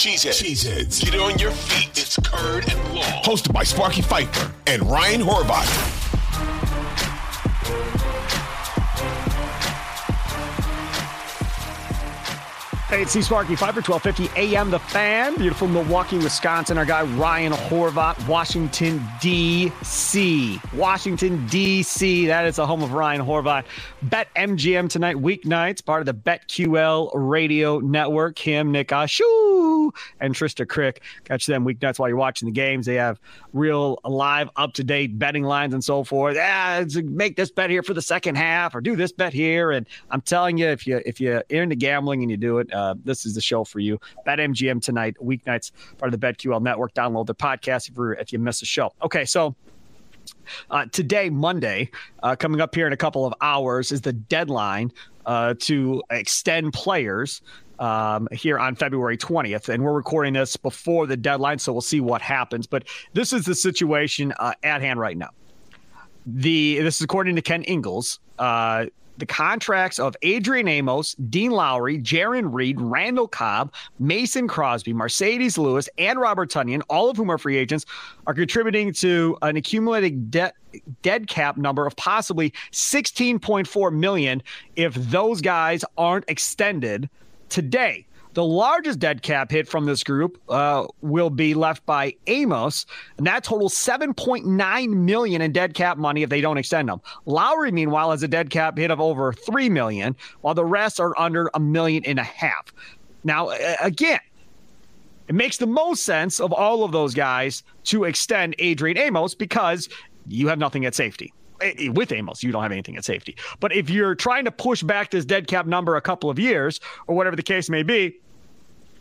Cheeseheads. Cheeseheads. Get on your feet. It's Curd and Long. Hosted by Sparky Fifer and Ryan Horvat. Hey, it's C Sparky Fifer 1250 AM The Fan. Beautiful Milwaukee, Wisconsin. Our guy Ryan Horvat, Washington, D.C. Washington, D.C. That is the home of Ryan Horvat. Bet MGM tonight, weeknights, part of the BetQL radio network. Him, Nick Ashu, and Trista Crick. Catch them weeknights while you're watching the games. They have real live, up to date betting lines and so forth. Yeah, make this bet here for the second half or do this bet here. And I'm telling you, if you if you're into gambling and you do it, uh, this is the show for you. BetMGM tonight, weeknights, part of the BetQL network. Download the podcast if, you if you miss a show. Okay, so uh, today, Monday, uh, coming up here in a couple of hours, is the deadline uh, to extend players um, here on February 20th. And we're recording this before the deadline, so we'll see what happens. But this is the situation uh, at hand right now. The This is according to Ken Ingalls. Uh, the contracts of Adrian Amos, Dean Lowry, Jarran Reed, Randall Cobb, Mason Crosby, Marcedes Lewis, and Robert Tonyan, all of whom are free agents, are contributing to an accumulated debt dead cap number of possibly 16.4 million if those guys aren't extended today. The largest dead cap hit from this group uh, will be left by Amos, and that totals 7.9 million in dead cap money if they don't extend them. Lowry, meanwhile, has a dead cap hit of over three million, while the rest are under a million and a half. Now, again, it makes the most sense of all of those guys to extend Adrian Amos because you have nothing at safety. Eh, eh, with Amos, you don't have anything at safety. But if you're trying to push back this dead cap number a couple of years or whatever the case may be,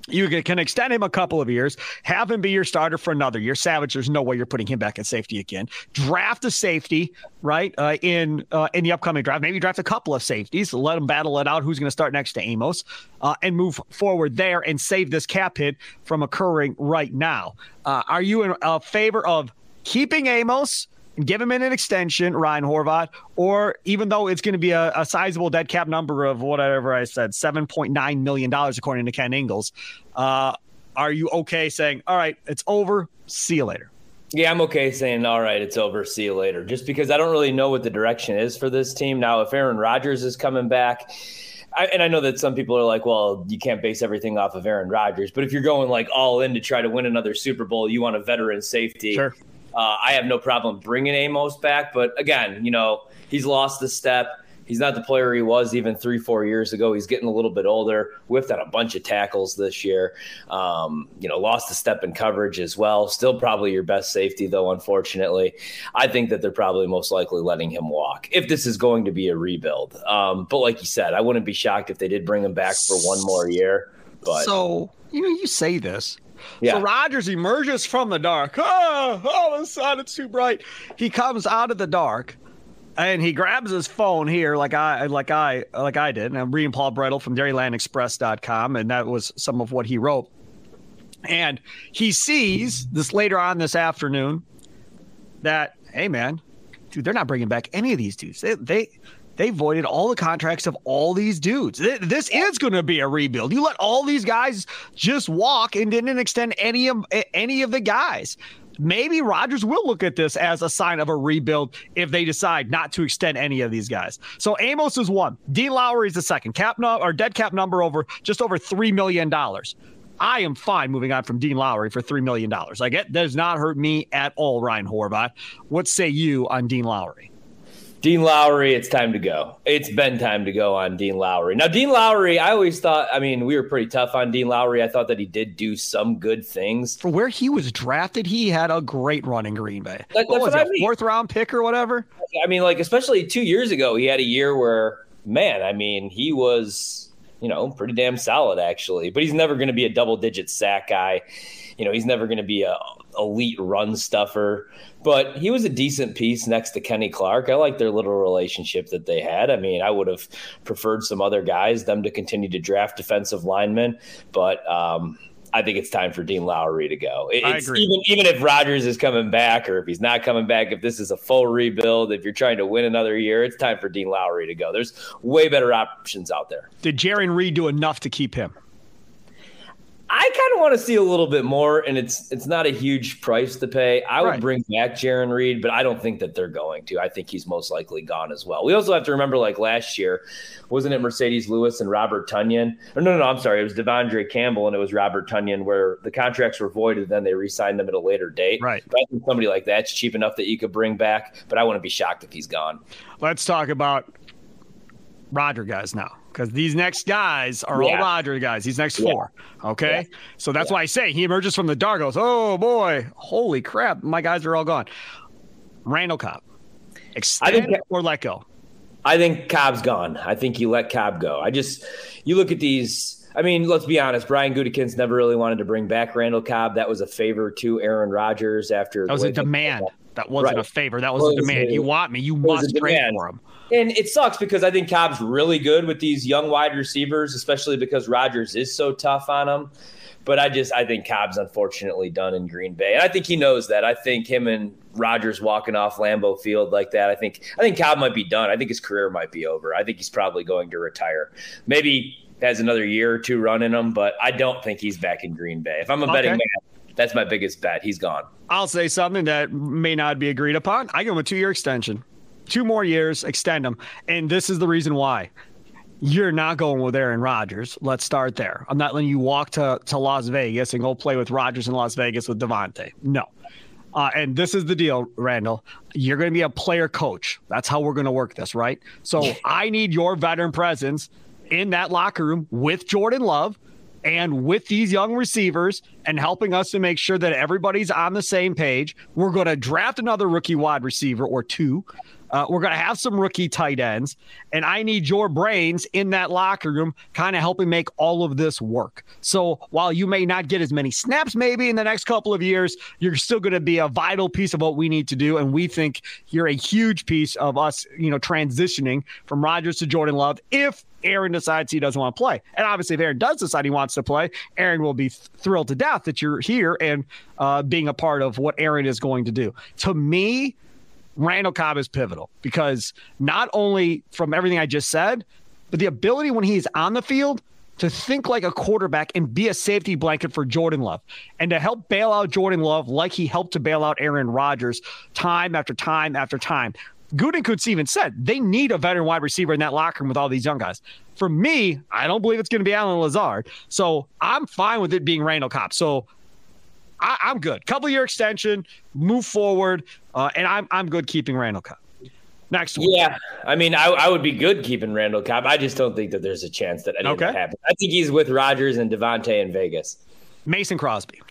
you can extend him a couple of years, have him be your starter for another year. Savage, there's no way you're putting him back at safety again. Draft a safety, right? Uh, in uh, in the upcoming draft, maybe draft a couple of safeties, let them battle it out. Who's going to start next to Amos, uh, and move forward there and save this cap hit from occurring right now. Uh, are you in a favor of keeping Amos? Give him an extension, Ryan Horvat, or even though it's going to be a, a sizable dead cap number of whatever I said, $7.9 million, according to Ken Ingalls, uh, are you okay saying, all right, it's over, see you later? Yeah, I'm okay saying, all right, it's over, see you later, just because I don't really know what the direction is for this team. Now, if Aaron Rodgers is coming back, I, and I know that some people are like, well, you can't base everything off of Aaron Rodgers, but if you're going like all in to try to win another Super Bowl, you want a veteran safety. Sure. Uh, I have no problem bringing Amos back, but again, you know, he's lost the step. He's not the player he was even three, four years ago. He's getting a little bit older. Whiffed on a bunch of tackles this year. Um, you know, lost a step in coverage as well. Still probably your best safety, though, unfortunately. I think that they're probably most likely letting him walk if this is going to be a rebuild. Um, but like you said, I wouldn't be shocked if they did bring him back for one more year. But so, you know, you say this, yeah. So Rodgers emerges from the dark. Oh, oh, the sun, it's too bright. He comes out of the dark and he grabs his phone here like I like I like I did. And I'm reading Paul Bretl from dairylandexpress.com, and that was some of what he wrote. And he sees this later on this afternoon that, hey man, dude, they're not bringing back any of these dudes. They they they voided all the contracts of all these dudes. This is going to be a rebuild. You let all these guys just walk and didn't extend any of any of the guys. maybe Rodgers will look at this as a sign of a rebuild if they decide not to extend any of these guys. So Amos is one. Dean Lowry is the second. Cap no, or dead cap number over just over three million dollars. I am fine moving on from Dean Lowry for $3 million. Like, it does not hurt me at all, Ryan Horvat. What say you on Dean Lowry? Dean Lowry, it's time to go. It's been time to go on Dean Lowry. Now, Dean Lowry, I always thought, I mean, we were pretty tough on Dean Lowry. I thought that he did do some good things. For where he was drafted, he had a great run in Green Bay. That, what was it, mean. fourth round pick or whatever? I mean, like, especially two years ago, he had a year where, man, I mean, he was, you know, pretty damn solid, actually. But he's never going to be a double digit sack guy. You know, he's never going to be a elite run stuffer but he was a decent piece next to Kenny Clark. I like their little relationship that they had. I mean, I would have preferred some other guys, them to continue to draft defensive linemen, but um, I think it's time for Dean Lowry to go. It's I agree. Even, even if Rodgers is coming back or if he's not coming back, if this is a full rebuild, if you're trying to win another year, it's time for Dean Lowry to go. There's way better options out there. Did Jarran Reed do enough to keep him? I kind of want to see a little bit more, and it's it's not a huge price to pay. I would right. bring back Jarran Reed, but I don't think that they're going to. I think he's most likely gone as well. We also have to remember, like last year, wasn't it Marcedes Lewis and Robert Tonyan? Or no, no, no, I'm sorry, it was De'Vondre Campbell and it was Robert Tonyan, where the contracts were voided, then they re-signed them at a later date. Right. But I think somebody like that's cheap enough that you could bring back, but I wouldn't be shocked if he's gone. Let's talk about Roger guys now because these next guys are yeah. all Roger guys. These next four. Yeah. Okay. Yeah. So that's why I say he emerges from the dark, goes, oh boy, holy crap, my guys are all gone. Randall Cobb, extend I think, or let go? I think Cobb's gone. I think you let Cobb go. I just, you look at these. I mean, let's be honest. Brian Gutekunst never really wanted to bring back Randall Cobb. That was a favor to Aaron Rodgers after. That was a demand. That wasn't right. a favor. That was, was a demand. A, you want me. You must trade for him. And it sucks because I think Cobb's really good with these young wide receivers, especially because Rodgers is so tough on them. But I just I think Cobb's unfortunately done in Green Bay, and I think he knows that. I think him and Rodgers walking off Lambeau Field like that. I think I think Cobb might be done. I think his career might be over. I think he's probably going to retire. Maybe has another year or two running him, but I don't think he's back in Green Bay. If I'm a okay. betting man, that's my biggest bet. He's gone. I'll say something that may not be agreed upon. I give him a two year extension two more years, extend him. And this is the reason why. You're not going with Aaron Rodgers. Let's start there. I'm not letting you walk to, to Las Vegas and go play with Rodgers in Las Vegas with Davante. No. Uh, and this is the deal, Randall. You're going to be a player coach. That's how we're going to work this, right? So I need your veteran presence in that locker room with Jordan Love and with these young receivers and helping us to make sure that everybody's on the same page. We're going to draft another rookie wide receiver or two. Uh, we're going to have some rookie tight ends, and I need your brains in that locker room, kind of helping make all of this work. So while you may not get as many snaps, maybe in the next couple of years, you're still going to be a vital piece of what we need to do, and we think you're a huge piece of us, you know, transitioning from Rodgers to Jordan Love. If Aaron decides he doesn't want to play. And obviously, if Aaron does decide he wants to play, Aaron will be th- thrilled to death that you're here and uh, being a part of what Aaron is going to do. To me, Randall Cobb is pivotal because not only from everything I just said, but the ability when he's on the field to think like a quarterback and be a safety blanket for Jordan Love and to help bail out Jordan Love like he helped to bail out Aaron Rodgers time after time after time. Gutekunst even said they need a veteran wide receiver in that locker room with all these young guys. For me, I don't believe it's going to be Allen Lazard. So I'm fine with it being Randall Cobb. So I, am good. Couple year extension, move forward, uh, and I'm I'm good keeping Randall Cobb. Next one. Yeah, I mean, I, I would be good keeping Randall Cobb. I just don't think that there's a chance that anything okay. happens. I think he's with Rodgers and Davante in Vegas. Mason Crosby.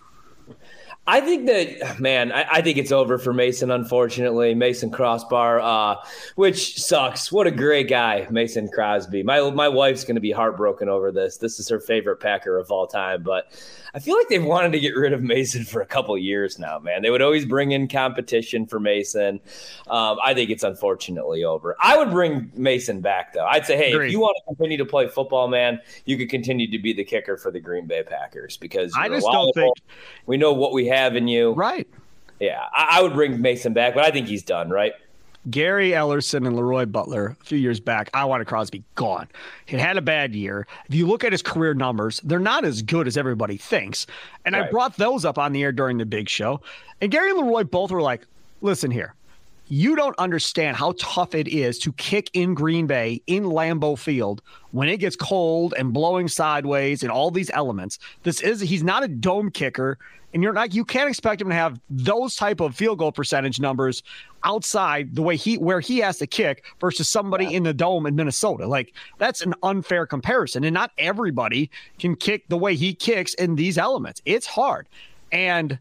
I think that man, I, I, think it's over for Mason. Unfortunately, Mason Crossbar, uh, which sucks. What a great guy, Mason Crosby. My my wife's going to be heartbroken over this. This is her favorite Packer of all time, but I feel like they've wanted to get rid of Mason for a couple years now, man. They would always bring in competition for Mason. Um, I think it's unfortunately over. I would bring Mason back, though. I'd say, hey, Agreed. if you want to continue to play football, man, you could continue to be the kicker for the Green Bay Packers because I just don't think we know what we have in you. Right. Yeah, I, I would bring Mason back, but I think he's done, right? Gary Ellerson and Leroy Butler a few years back, I wanted Crosby gone. He had a bad year. If you look at his career numbers, they're not as good as everybody thinks. And right. I brought those up on the air during the big show. And Gary and Leroy both were like, listen here. You don't understand how tough it is to kick in Green Bay in Lambeau Field when it gets cold and blowing sideways and all these elements. This is he's not a dome kicker and you're not you can't expect him to have those type of field goal percentage numbers outside the way he where he has to kick versus somebody yeah. in the dome in Minnesota. Like that's an unfair comparison. And not everybody can kick the way he kicks in these elements. It's hard. And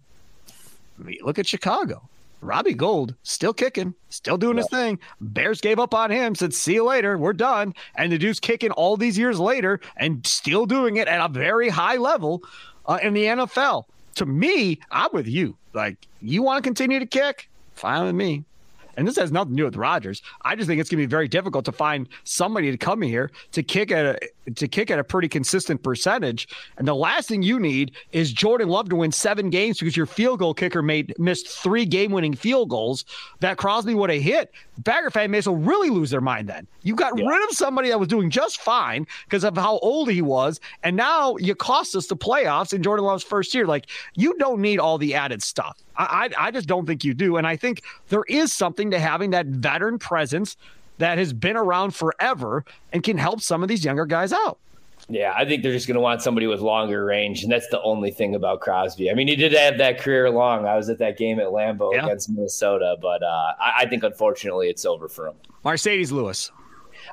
look at Chicago. Robbie Gould still kicking, still doing yeah. his thing. Bears gave up on him, said, see you later, we're done. And the dude's kicking all these years later and still doing it at a very high level uh, in the NFL to me, I'm with you. Like, you want to continue to kick? Fine with me and this has nothing to do with Rodgers. I just think it's going to be very difficult to find somebody to come here to kick at a, to kick at a pretty consistent percentage. And the last thing you need is Jordan Love to win seven games because your field goal kicker made missed three game winning field goals that Crosby would have hit. Packer fan may well really lose their mind then. You got yeah. rid of somebody that was doing just fine because of how old he was, and now you cost us the playoffs in Jordan Love's first year. Like you don't need all the added stuff. I, I, I just don't think you do. And I think there is something to having that veteran presence that has been around forever and can help some of these younger guys out. Yeah, I think they're just going to want somebody with longer range, and that's the only thing about Crosby. I mean, he did have that career long. I was at that game at Lambeau yeah. against Minnesota, but uh, I, I, think unfortunately it's over for him. Marcedes Lewis.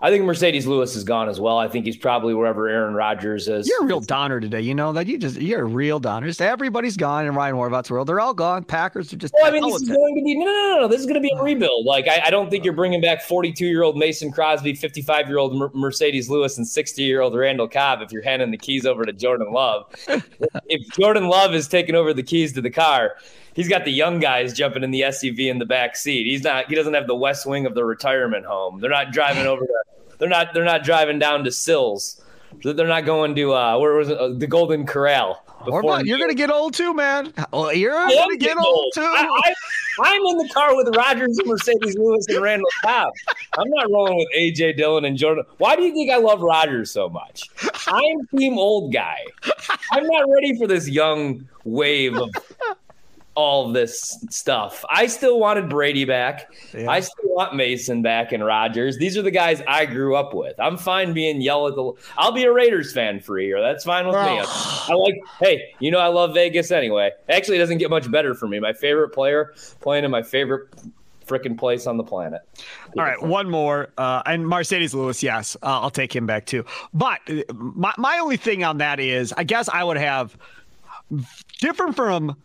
I think Marcedes Lewis is gone as well. I think he's probably wherever Aaron Rodgers is. You're a real Donner today. You know that you just you're a real Donner. Just everybody's gone in Ryan Horvat's world. They're all gone. Packers are just. Well, I mean, this is going to be no, no, no, no. This is going to be a oh. rebuild. Like I, I don't think you're bringing back 42 year old Mason Crosby, 55 year old Marcedes Lewis, and 60 year old Randall Cobb. If you're handing the keys over to Jordan Love, if Jordan Love is taking over the keys to the car, he's got the young guys jumping in the SUV in the back seat. He's not. He doesn't have the west wing of the retirement home. They're not driving over to they're not they're not driving down to Sills. They're not going to uh, where was it? Uh, the Golden Corral. What? you're gonna get old too, man. Well, you're gonna get old, too. I, am in the car with Rodgers and Marcedes Lewis and Randall Cobb. I'm not rolling with AJ Dillon and Jordan. Why do you think I love Rodgers so much? I'm team old guy. I'm not ready for this young wave of all this stuff. I still wanted Brady back. Yeah. I still want Mason back and Rodgers. These are the guys I grew up with. I'm fine being yelled at the. I'll be a Raiders fan for a year. That's fine with me. I like. Hey, you know I love Vegas anyway. Actually, it doesn't get much better for me. My favorite player playing in my favorite freaking place on the planet. All right, one more. Uh, and Marcedes Lewis, yes, uh, I'll take him back too. But uh, my, my only thing on that is, I guess I would have different from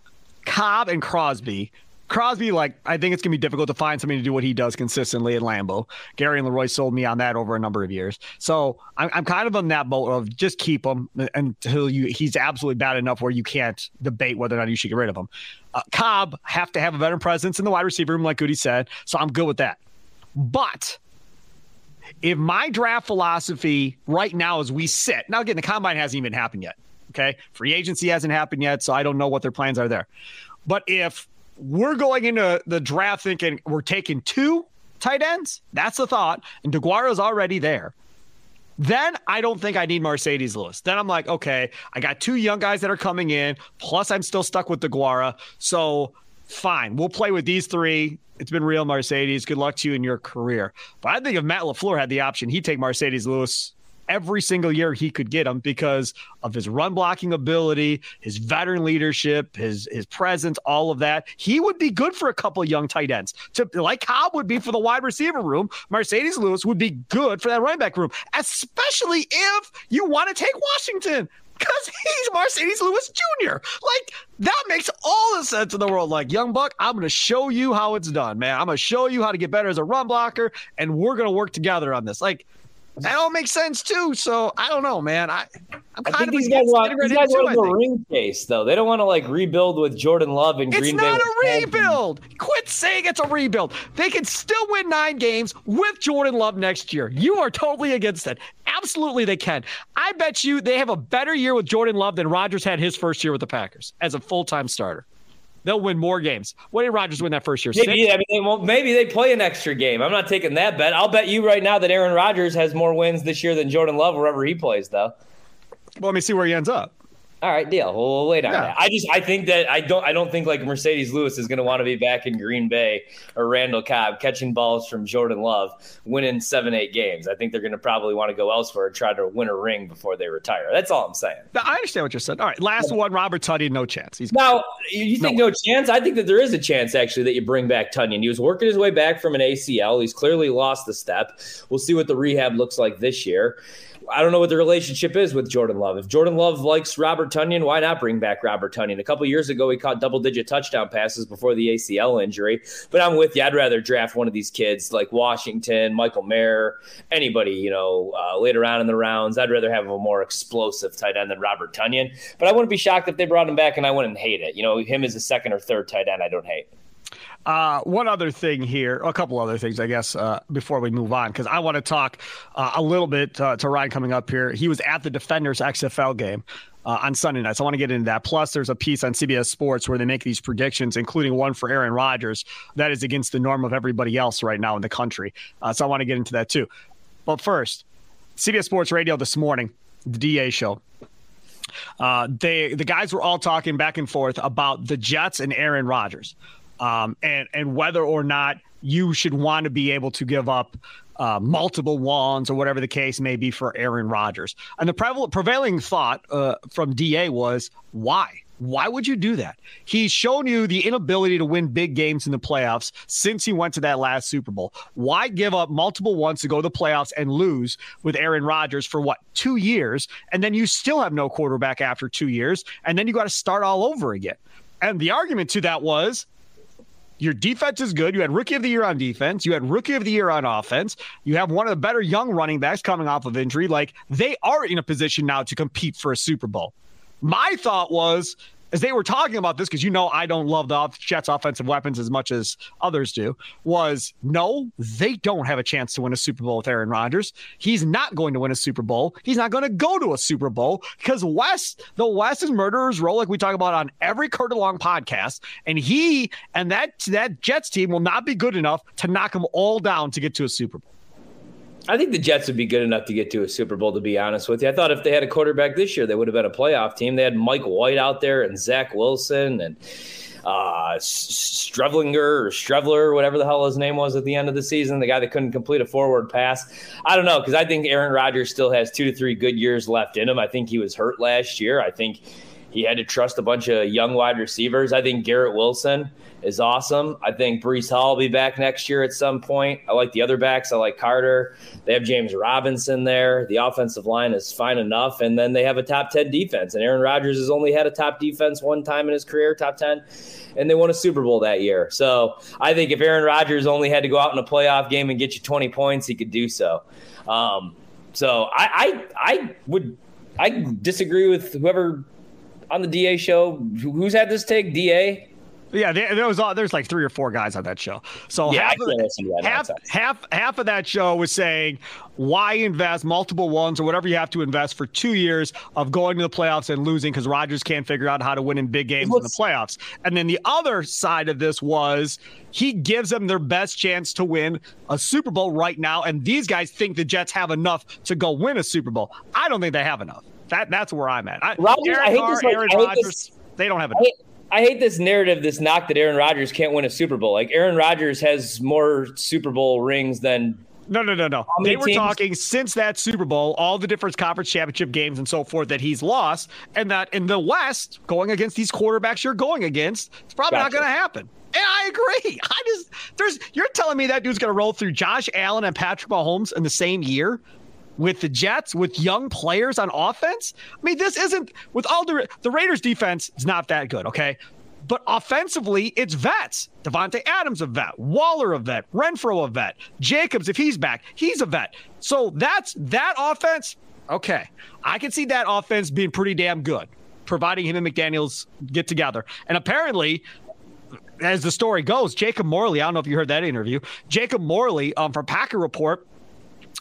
Cobb and Crosby. Crosby, like, I think it's going to be difficult to find somebody to do what he does consistently at Lambeau. Gary and Leroy sold me on that over a number of years. So I'm, I'm kind of on that boat of just keep him until you he's absolutely bad enough where you can't debate whether or not you should get rid of him. Uh, Cobb have to have a veteran presence in the wide receiver room, like Goody said. So I'm good with that. But if my draft philosophy right now as we sit, now again, the combine hasn't even happened yet. Okay. Free agency hasn't happened yet, so I don't know what their plans are there. But if we're going into the draft thinking we're taking two tight ends, that's the thought, and is already there. Then I don't think I need Marcedes Lewis. Then I'm like, okay, I got two young guys that are coming in, plus I'm still stuck with Deguara. So fine, we'll play with these three. It's been real, Marcedes. Good luck to you in your career. But I think if Matt LaFleur had the option, he'd take Marcedes Lewis every single year he could get him because of his run blocking ability, his veteran leadership, his his presence, all of that. He would be good for a couple of young tight ends. To like Cobb would be for the wide receiver room, Marcedes Lewis would be good for that running back room, especially if you want to take Washington because he's Marcedes Lewis Jr. Like that makes all the sense in the world. Like young buck, I'm going to show you how it's done, man. I'm going to show you how to get better as a run blocker, and we're going to work together on this. Like that all makes sense too. So I don't know, man. I I'm kind I think of these guys want these guys want a ring case though. They don't want to like rebuild with Jordan Love and Green Bay. It's not a rebuild. Quit saying it's a rebuild. They can still win nine games with Jordan Love next year. You are totally against it. Absolutely, they can. I bet you they have a better year with Jordan Love than Rodgers had his first year with the Packers as a full time starter. They'll win more games. What did Rodgers win that first year? Maybe, Six? I mean, they maybe they play an extra game. I'm not taking that bet. I'll bet you right now that Aaron Rodgers has more wins this year than Jordan Love wherever he plays, though. Well, let me see where he ends up. All right, deal. We'll, we'll wait on Yeah. that. I just I think that I don't I don't think like Marcedes Lewis is going to want to be back in Green Bay or Randall Cobb catching balls from Jordan Love, winning seven eight games. I think they're going to probably want to go elsewhere and try to win a ring before they retire. That's all I'm saying. Now, I understand what you're saying. All right, last one, Robert Tuddy, no chance. He's Now, you think No. no. chance? I think that there is a chance actually that you bring back Tonyan. He was working his way back from an ACL. He's clearly lost the step. We'll see what the rehab looks like this year. I don't know what the relationship is with Jordan Love. If Jordan Love likes Robert Tonyan, why not bring back Robert Tonyan? A couple years ago, he caught double digit touchdown passes before the ACL injury. But I'm with you. I'd rather draft one of these kids like Washington, Michael Mayer, anybody, you know, uh, later on in the rounds. I'd rather have a more explosive tight end than Robert Tonyan. But I wouldn't be shocked if they brought him back and I wouldn't hate it. You know, him as a second or third tight end, I don't hate. Uh, one other thing here, a couple other things, I guess, uh, before we move on, because I want to talk uh, a little bit uh, to Ryan coming up here. He was at the Defenders XFL game uh, on Sunday nights. I want to get into that. Plus, there's a piece on CBS Sports where they make these predictions, including one for Aaron Rodgers that is against the norm of everybody else right now in the country. Uh, so I want to get into that too. But first, CBS Sports Radio this morning, the DA show. Uh, they the guys were all talking back and forth about the Jets and Aaron Rodgers, um, and and whether or not you should want to be able to give up uh, multiple ones or whatever the case may be for Aaron Rodgers. And the preval- prevailing thought uh, from DA was why. Why would you do that? He's shown you the inability to win big games in the playoffs since he went to that last Super Bowl. Why give up multiple ones to go to the playoffs and lose with Aaron Rodgers for what, two years? And then you still have no quarterback after two years. And then you got to start all over again. And the argument to that was your defense is good. You had rookie of the year on defense. You had rookie of the year on offense. You have one of the better young running backs coming off of injury. Like they are in a position now to compete for a Super Bowl. My thought was, as they were talking about this, because you know I don't love the Jets' offensive weapons as much as others do, was no, they don't have a chance to win a Super Bowl with Aaron Rodgers. He's not going to win a Super Bowl. He's not going to go to a Super Bowl because West, the West is murderers row, like we talk about on every Curd and Long podcast, and he and that that Jets team will not be good enough to knock them all down to get to a Super Bowl. I think the Jets would be good enough to get to a Super Bowl, to be honest with you. I thought if they had a quarterback this year, they would have been a playoff team. They had Mike White out there and Zach Wilson and uh, Strevlinger or Strevler, whatever the hell his name was at the end of the season, the guy that couldn't complete a forward pass. I don't know, because I think Aaron Rodgers still has two to three good years left in him. I think he was hurt last year. I think he had to trust a bunch of young wide receivers. I think Garrett Wilson is awesome. I think Breece Hall will be back next year at some point. I like the other backs. I like Carter. They have James Robinson there. The offensive line is fine enough. And then they have a top 10 defense. And Aaron Rodgers has only had a top defense one time in his career, top 10. And they won a Super Bowl that year. So I think if Aaron Rodgers only had to go out in a playoff game and get you 20 points, he could do so. Um, so I, I, I would, I disagree with whoever on the DA show. Who's had this take? DA? Yeah, there, there was all, there's like three or four guys on that show. So Yeah, half, of, can't listen to that half, half half of that show was saying why invest multiple ones or whatever you have to invest for two years of going to the playoffs and losing because Rodgers can't figure out how to win in big games in the playoffs. And then the other side of this was he gives them their best chance to win a Super Bowl right now, and these guys think the Jets have enough to go win a Super Bowl. I don't think they have enough. That that's where I'm at. I, Rodgers, Aaron I hate Carr, this, like, Aaron I Rodgers, this- they don't have I enough. hate, I hate this narrative, this knock that Aaron Rodgers can't win a Super Bowl. Like Aaron Rodgers has more Super Bowl rings than No, no, no, no. They were teams- talking since that Super Bowl, all the different conference championship games and so forth that he's lost, and that in the West, going against these quarterbacks you're going against, it's probably not going to happen. And I agree. I just there's you're telling me that dude's going to roll through Josh Allen and Patrick Mahomes in the same year with the Jets with young players on offense. I mean, this isn't with all the the Raiders defense is not that good, okay? But offensively, it's vets. Davante Adams a vet, Waller a vet, Renfrow a vet, Jacobs if he's back, he's a vet. So that's that offense. Okay, I can see that offense being pretty damn good, providing him and McDaniel's get together. And apparently, as the story goes, Jacob Morley. I don't know if you heard that interview. Jacob Morley um, from Packer Report.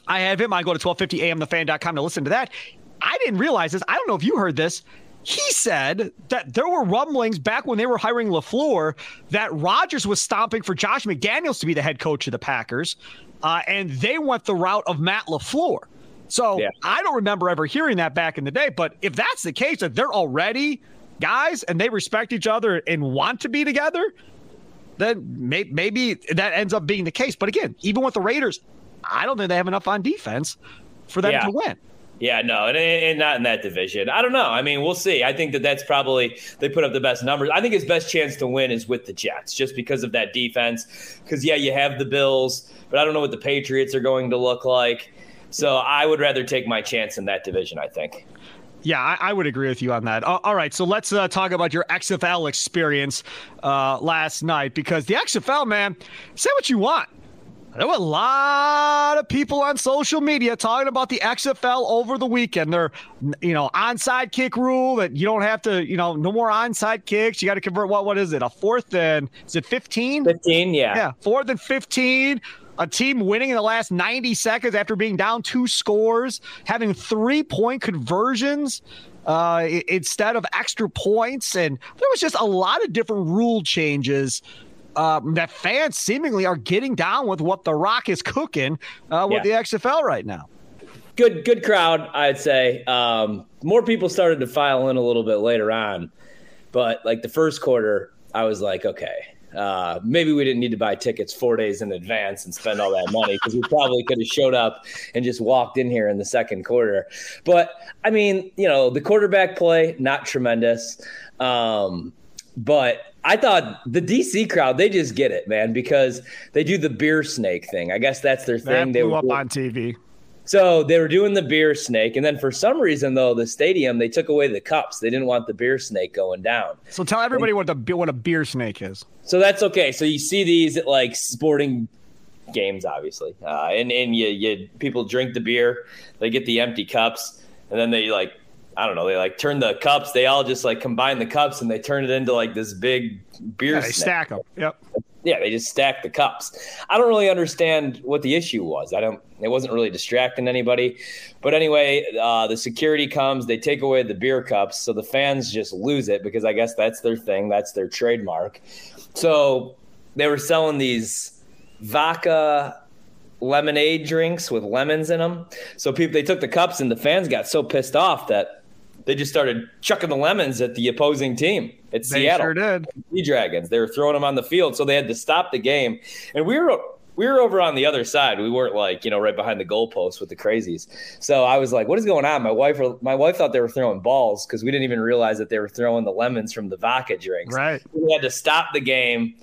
I have him. I go to 1250amthefan.com to listen to that. I didn't realize this. I don't know if you heard this. he said that there were rumblings back when they were hiring LaFleur that Rodgers was stomping for Josh McDaniels to be the head coach of the Packers, uh, and they went the route of Matt LaFleur. So yeah. I don't remember ever hearing that back in the day. But if that's the case, that they're already guys and they respect each other and want to be together, then may- maybe that ends up being the case. But again, even with the Raiders, I don't think they have enough on defense for them yeah. to win. Yeah, no, and, and, not in that division. I don't know. I mean, we'll see. I think that that's probably they put up the best numbers. I think his best chance to win is with the Jets, just because of that defense. Because yeah, you have the Bills, but I don't know what the Patriots are going to look like. So I would rather take my chance in that division. I think. Yeah, I, I, would agree with you on that. all right, so let's uh, talk about your XFL experience uh, last night because the XFL, man, say what you want. There were a lot of people on social media talking about the XFL over the weekend. Their, you know, onside kick rule that you don't have to, you know, no more onside kicks. You got to convert what? What is it? A fourth and is it fifteen? Fifteen, yeah. Yeah, fourth and fifteen. A team winning in the last ninety seconds after being down two scores, having three point conversions. Uh, instead of extra points, and there was just a lot of different rule changes um, that fans seemingly are getting down with what The Rock is cooking uh, with yeah. the XFL right now. Good, good crowd, I'd say. Um, more people started to file in a little bit later on, but like the first quarter, I was like, okay, uh, maybe we didn't need to buy tickets four days in advance and spend all that money because we probably could have showed up and just walked in here in the second quarter. But I mean, you know, the quarterback play not tremendous, um, but I thought the DC crowd, they just get it, man, because they do the beer snake thing. I guess that's their thing. That they blew up on TV. So they were doing the beer snake, and then for some reason, though, the stadium they took away the cups. They didn't want the beer snake going down. So tell everybody what the what a beer snake is. So that's okay. So you see these at like sporting games, obviously, uh, and and you you people drink the beer, they get the empty cups, and then they like I don't know, they like turn the cups. They all just like combine the cups and they turn it into like this big beer. Yeah, they stack them. Yep. Yeah, they just stack the cups. I don't really understand what the issue was. I don't. It wasn't really distracting anybody. But anyway, uh, the security comes. They take away the beer cups, so the fans just lose it because I guess that's their thing. That's their trademark. So they were selling these vodka lemonade drinks with lemons in them. So people they took the cups and the fans got so pissed off that they just started chucking the lemons at the opposing team at they Seattle. Sure did. The Dragons. They were throwing them on the field, so they had to stop the game. And we were we were over on the other side. We weren't like you know right behind the goalpost with the crazies. So I was like, "What is going on?" My wife my wife thought they were throwing balls because we didn't even realize that they were throwing the lemons from the vodka drinks. Right. We had to stop the game.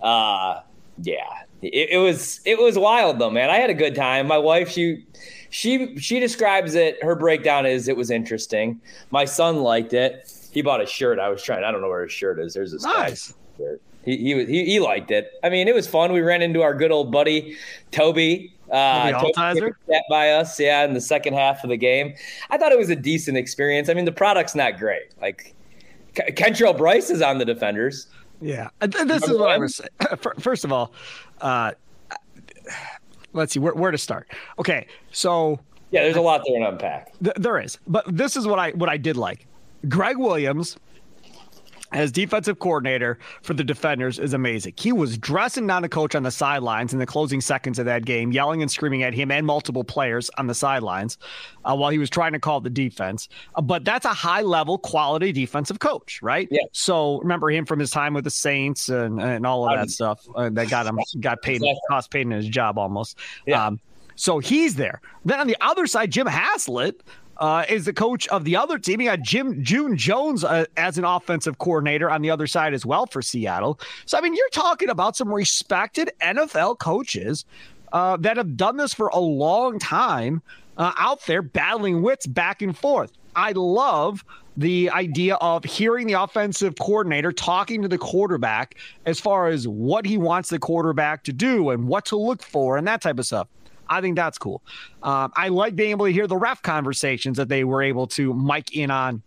Uh, yeah, it, it was it was wild though, man. I had a good time. My wife she she she describes it. Her breakdown is it was interesting. My son liked it. He bought a shirt. I was trying. I don't know where his shirt is. There's this nice. shirt. He, he he he liked it. I mean, it was fun. We ran into our good old buddy Toby. Uh, sat by us, yeah, in the second half of the game. I thought it was a decent experience. I mean, the product's not great. Like Kentrell Bryce is on the defenders. Yeah, this is what I was saying. First of all, uh, let's see where, where to start. Okay, so yeah, there's a lot there to unpack. Th- there is, but this is what I what I did like. Greg Williams as defensive coordinator for the defenders is amazing. He was dressing down a coach on the sidelines in the closing seconds of that game, yelling and screaming at him and multiple players on the sidelines uh, while he was trying to call the defense. Uh, but that's a high level quality defensive coach, right? Yeah. So remember him from his time with the Saints and, and all of that stuff uh, that got him got paid exactly. cost paid in his job almost. Yeah. Um, so he's there. Then on the other side, Jim Haslett uh, is the coach of the other team. You got Jim June Jones uh, as an offensive coordinator on the other side as well for Seattle. So I mean, you're talking about some respected NFL coaches uh, that have done this for a long time uh, out there battling wits back and forth. I love the idea of hearing the offensive coordinator talking to the quarterback as far as what he wants the quarterback to do and what to look for and that type of stuff. I think that's cool. Um, I like being able to hear the ref conversations that they were able to mic in on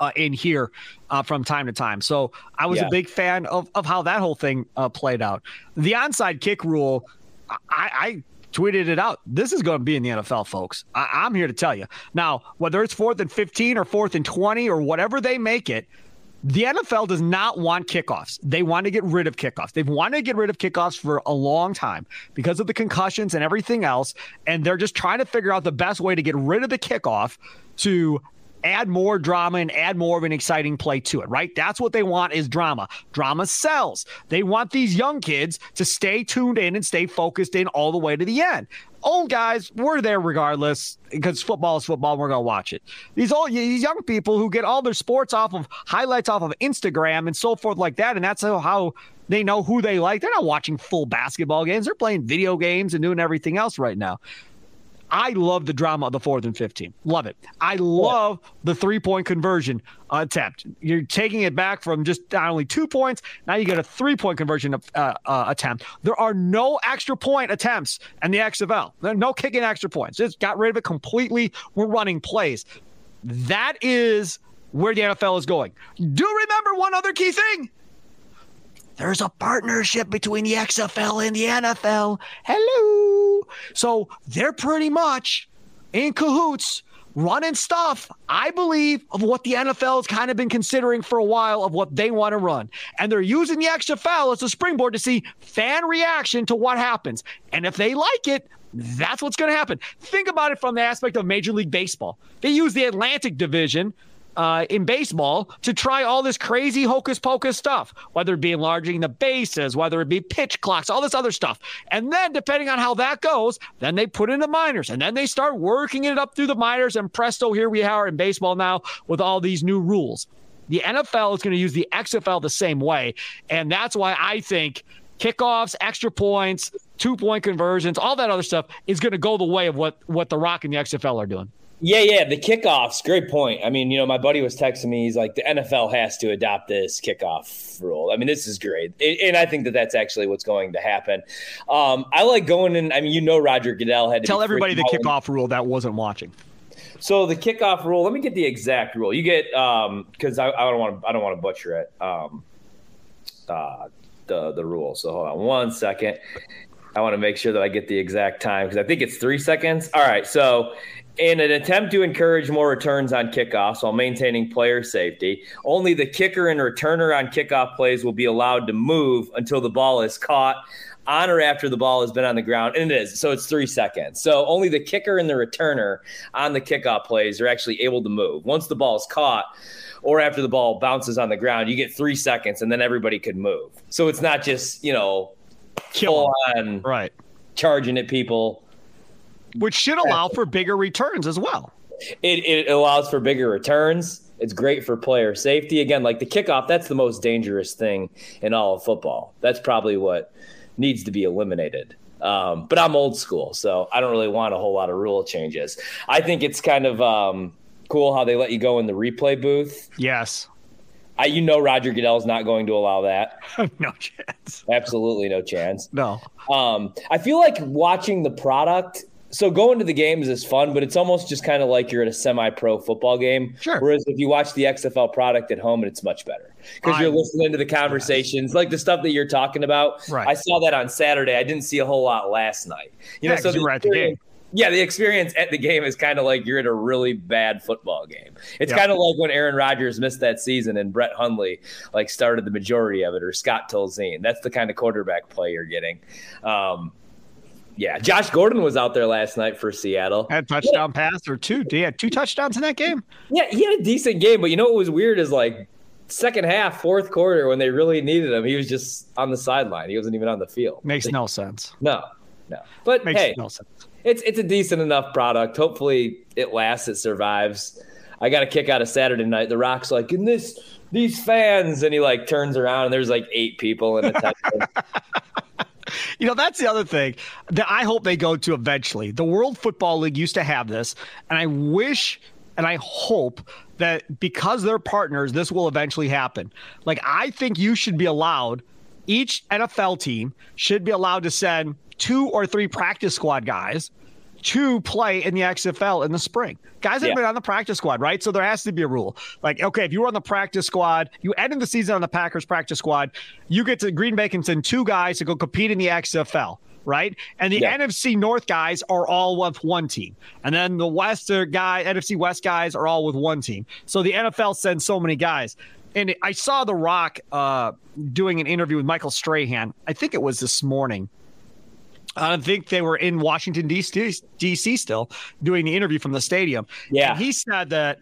uh, in here uh, from time to time. So I was yeah. a big fan of, of how that whole thing uh, played out. The onside kick rule, I, I tweeted it out. This is going to be in the NFL, folks. I- am here to tell you. Now, whether it's fourth and 15 or fourth and 20 or whatever they make it, the NFL does not want kickoffs. They want to get rid of kickoffs. They've wanted to get rid of kickoffs for a long time because of the concussions and everything else. And they're just trying to figure out the best way to get rid of the kickoff to add more drama and add more of an exciting play to it, right? That's what they want is drama. Drama sells. They want these young kids to stay tuned in and stay focused in all the way to the end. Old guys, we're there regardless because football is football. And We're gonna watch it. These old, these young people who get all their sports off of highlights off of Instagram and so forth like that, and that's how, how they know who they like. They're not watching full basketball games. They're playing video games and doing everything else right now. I love the drama of the fourth and 15. Love it. I love the three point conversion attempt. You're taking it back from just not only two points, now you get a three point conversion uh, uh, attempt. There are no extra point attempts in the XFL. There are no kicking extra points. Just got rid of it completely. We're running plays. That is where the NFL is going. Do remember one other key thing there's a partnership between the XFL and the NFL. Hello. So they're pretty much in cahoots running stuff, I believe, of what the NFL has kind of been considering for a while of what they want to run. And they're using the XFL as a springboard to see fan reaction to what happens. And if they like it, that's what's going to happen. Think about it from the aspect of Major League Baseball. They use the Atlantic Division uh, in baseball to try all this crazy hocus pocus stuff, whether it be enlarging the bases, whether it be pitch clocks, all this other stuff. And then, depending on how that goes, then they put in the minors and then they start working it up through the minors. And presto, here we are in baseball now with all these new rules. The NFL is going to use the XFL the same way. And that's why I think kickoffs, extra points, two point conversions, all that other stuff is going to go the way of what, what The Rock and the XFL are doing. Yeah, yeah, the kickoffs, great point. I mean, you know, my buddy was texting me. He's like, the NFL has to adopt this kickoff rule. I mean, this is great, and I think that that's actually what's going to happen. Um, I like going in. I mean, you know, Roger Goodell had to tell everybody the kickoff rule that wasn't watching. So the kickoff rule. Let me get the exact rule. You get because um, I, I, don't want to. I don't want to butcher it. Um, uh, the the rule. So hold on one second. I want to make sure that I get the exact time because I think it's three seconds. All right. So in an attempt to encourage more returns on kickoffs while maintaining player safety, only the kicker and returner on kickoff plays will be allowed to move until the ball is caught on or after the ball has been on the ground. And it is. So it's three seconds. So only the kicker and the returner on the kickoff plays are actually able to move. Once the ball is caught, or after the ball bounces on the ground, you get three seconds and then everybody could move. So it's not just, you know, kill on right charging at people which should allow for bigger returns as well. It, it allows for bigger returns. It's great for player safety. Again, like the kickoff, that's the most dangerous thing in all of football. That's probably what needs to be eliminated. Um, but I'm old school, so I don't really want a whole lot of rule changes. I think it's kind of um, cool how they let you go in the replay booth. Yes. I, you know, Roger Goodell's not going to allow that. no chance. Absolutely no chance. No. Um, I feel like watching the product so going to the games is fun, but it's almost just kind of like you're at a semi-pro football game. Sure. Whereas if you watch the XFL product at home, it's much better because you're listening to the conversations, yes. like the stuff that you're talking about. Right. I saw that on Saturday. I didn't see a whole lot last night. You yeah, know, so you were at the game. Yeah, the experience at the game is kind of like you're at a really bad football game. It's yep. kind of like when Aaron Rodgers missed that season and Brett Hundley like started the majority of it, or Scott Tolzien. That's the kind of quarterback play you're getting. Um, yeah, Josh Gordon was out there last night for Seattle. Had touchdown yeah. pass or two. He had two touchdowns in that game. Yeah, he had a decent game, but you know what was weird is like second half, fourth quarter, when they really needed him, he was just on the sideline. He wasn't even on the field. Makes no sense. No, no. But Makes hey, no sense. It's it's a decent enough product. Hopefully, it lasts. It survives. I got a kick out of Saturday night. The Rock's like, in this these fans, and he like turns around and there's like eight people in attendance. you know, that's the other thing that I hope they go to eventually. The World Football League used to have this, and I wish and I hope that because they're partners, this will eventually happen. Like, I think you should be allowed, each NFL team should be allowed to send two or three practice squad guys to play in the XFL in the spring. Guys have yeah. been on the practice squad, right? So there has to be a rule. Like, okay, if you were on the practice squad, you ended the season on the Packers practice squad, you get to Green Bay can send two guys to go compete in the XFL. right? And the yeah. NFC North guys are all with one team. And then the West guy, NFC West guys are all with one team. So the NFL sends so many guys. And I saw The Rock uh, doing an interview with Michael Strahan. I think it was this morning. I think they were in Washington D.C. still doing the interview from the stadium. Yeah, and he said that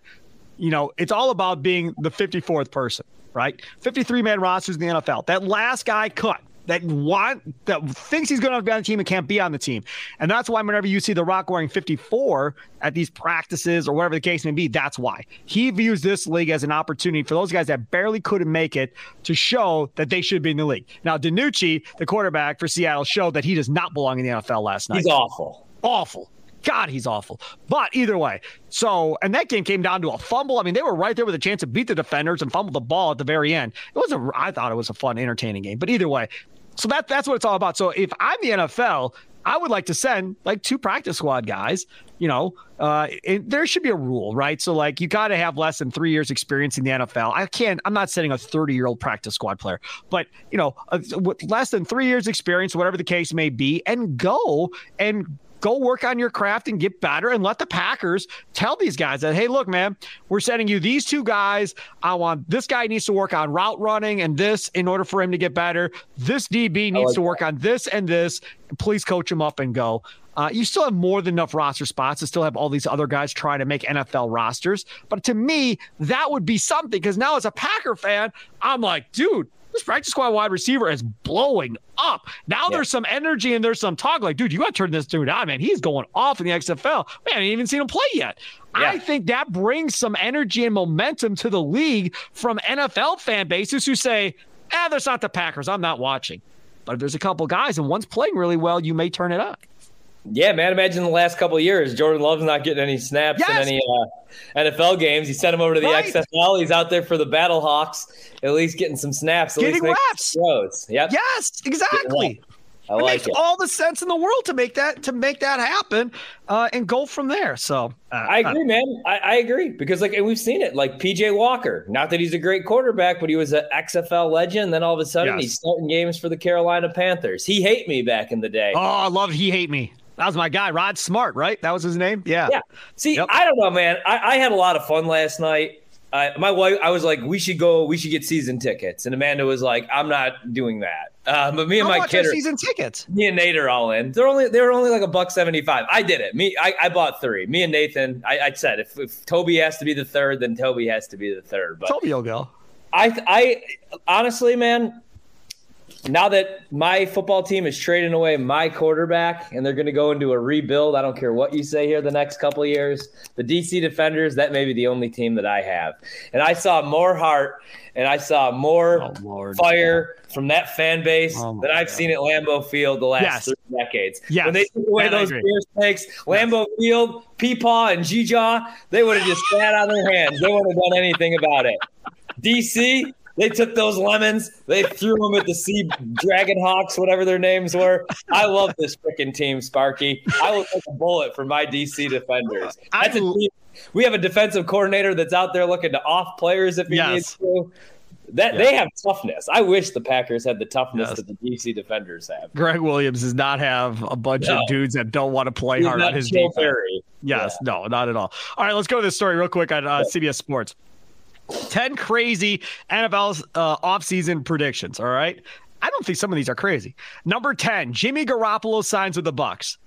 you know it's all about being the 54th person, right? 53 man rosters in the NFL. That last guy cut that want that thinks he's going to be on the team and can't be on the team. And that's why whenever you see The Rock wearing 54 at these practices or whatever the case may be, that's why. He views this league as an opportunity for those guys that barely couldn't make it to show that they should be in the league. Now, DiNucci, the quarterback for Seattle, showed that he does not belong in the NFL last night. He's awful. Awful. God, he's awful. But either way, so and that game came down to a fumble. I mean, they were right there with a chance to beat the defenders and fumble the ball at the very end. It was a, I thought it was a fun, entertaining game. But either way, so that that's what it's all about. So if I'm the NFL, I would like to send like two practice squad guys. You know, uh, it, there should be a rule, right? So like you got to have less than three years experience in the NFL. I can't. I'm not sending a 30 year old practice squad player, but you know, uh, with less than three years experience, whatever the case may be, and go and go work on your craft and get better and let the Packers tell these guys that, hey, look, man, we're sending you these two guys. I want this guy needs to work on route running and this in order for him to get better. This DB needs like to work that. on this and this. Please coach him up and go. Uh, you still have more than enough roster spots to still have all these other guys trying to make NFL rosters. But to me, that would be something because now as a Packer fan, I'm like, dude, this practice squad wide receiver is blowing up. Now yeah. there's some energy and there's some talk like, dude, you got to turn this dude on, man. He's going off in the XFL. Man, I ain't even seen him play yet. Yeah. I think that brings some energy and momentum to the league from NFL fan bases who say, ah, there's not the Packers. I'm not watching. But if there's a couple guys and one's playing really well, you may turn it on. Yeah, man. Imagine the last couple of years, Jordan Love's not getting any snaps yes. in any uh, NFL games. He sent him over to the right. XFL. He's out there for the BattleHawks, at least getting some snaps. At getting reps. Throws. Yep. Yes, exactly. I it like makes it. all the sense in the world to make that to make that happen uh, and go from there. So uh, I agree, uh, man. I, I, agree because like we've seen it. Like PJ Walker, not that he's a great quarterback, but he was an XFL legend. Then all of a sudden, yes. he's starting games for the Carolina Panthers. He hate me back in the day. Oh, I love he hate me. That was my guy, Rod Smart, right? That was his name. Yeah. Yeah. See, yep. I don't know, man. I, I, had a lot of fun last night. I, my wife, I was like, we should go, we should get season tickets, and Amanda was like, I'm not doing that. Uh, but me and How my kid, are, season tickets. Me and Nate are all in. They're only they're only like a buck seventy five. I did it. Me, I, I bought three. Me and Nathan. I, I said if, if Toby has to be the third, then Toby has to be the third. But Toby will go. I I honestly, man, now that my football team is trading away my quarterback and they're going to go into a rebuild, I don't care what you say here the next couple of years. The DC Defenders, that may be the only team that I have. And I saw more heart and I saw more oh, fire from that fan base oh, than I've God. seen at Lambeau Field the last yes. three decades. Yes. When they took away those beer snakes, Lambeau yes. Field, Peepaw, and G-Jaw, they would have just sat on their hands. They wouldn't have done anything about it. DC, they took those lemons, they threw them at the Sea Dragon Hawks, whatever their names were. I love this freaking team, Sparky. I will take a bullet for my DC defenders. That's a team. We have a defensive coordinator that's out there looking to off players if he yes. needs to. That yeah. they have toughness. I wish the Packers had the toughness yes. that the DC defenders have. Gregg Williams does not have a bunch no. of dudes that don't want to play He's hard on his defense. Yes, yeah. no, not at all. All right, let's go to this story real quick on uh, CBS Sports. 10 crazy NFL's uh, offseason predictions. All right. I don't think some of these are crazy. Number 10, Jimmy Garoppolo signs with the Bucks.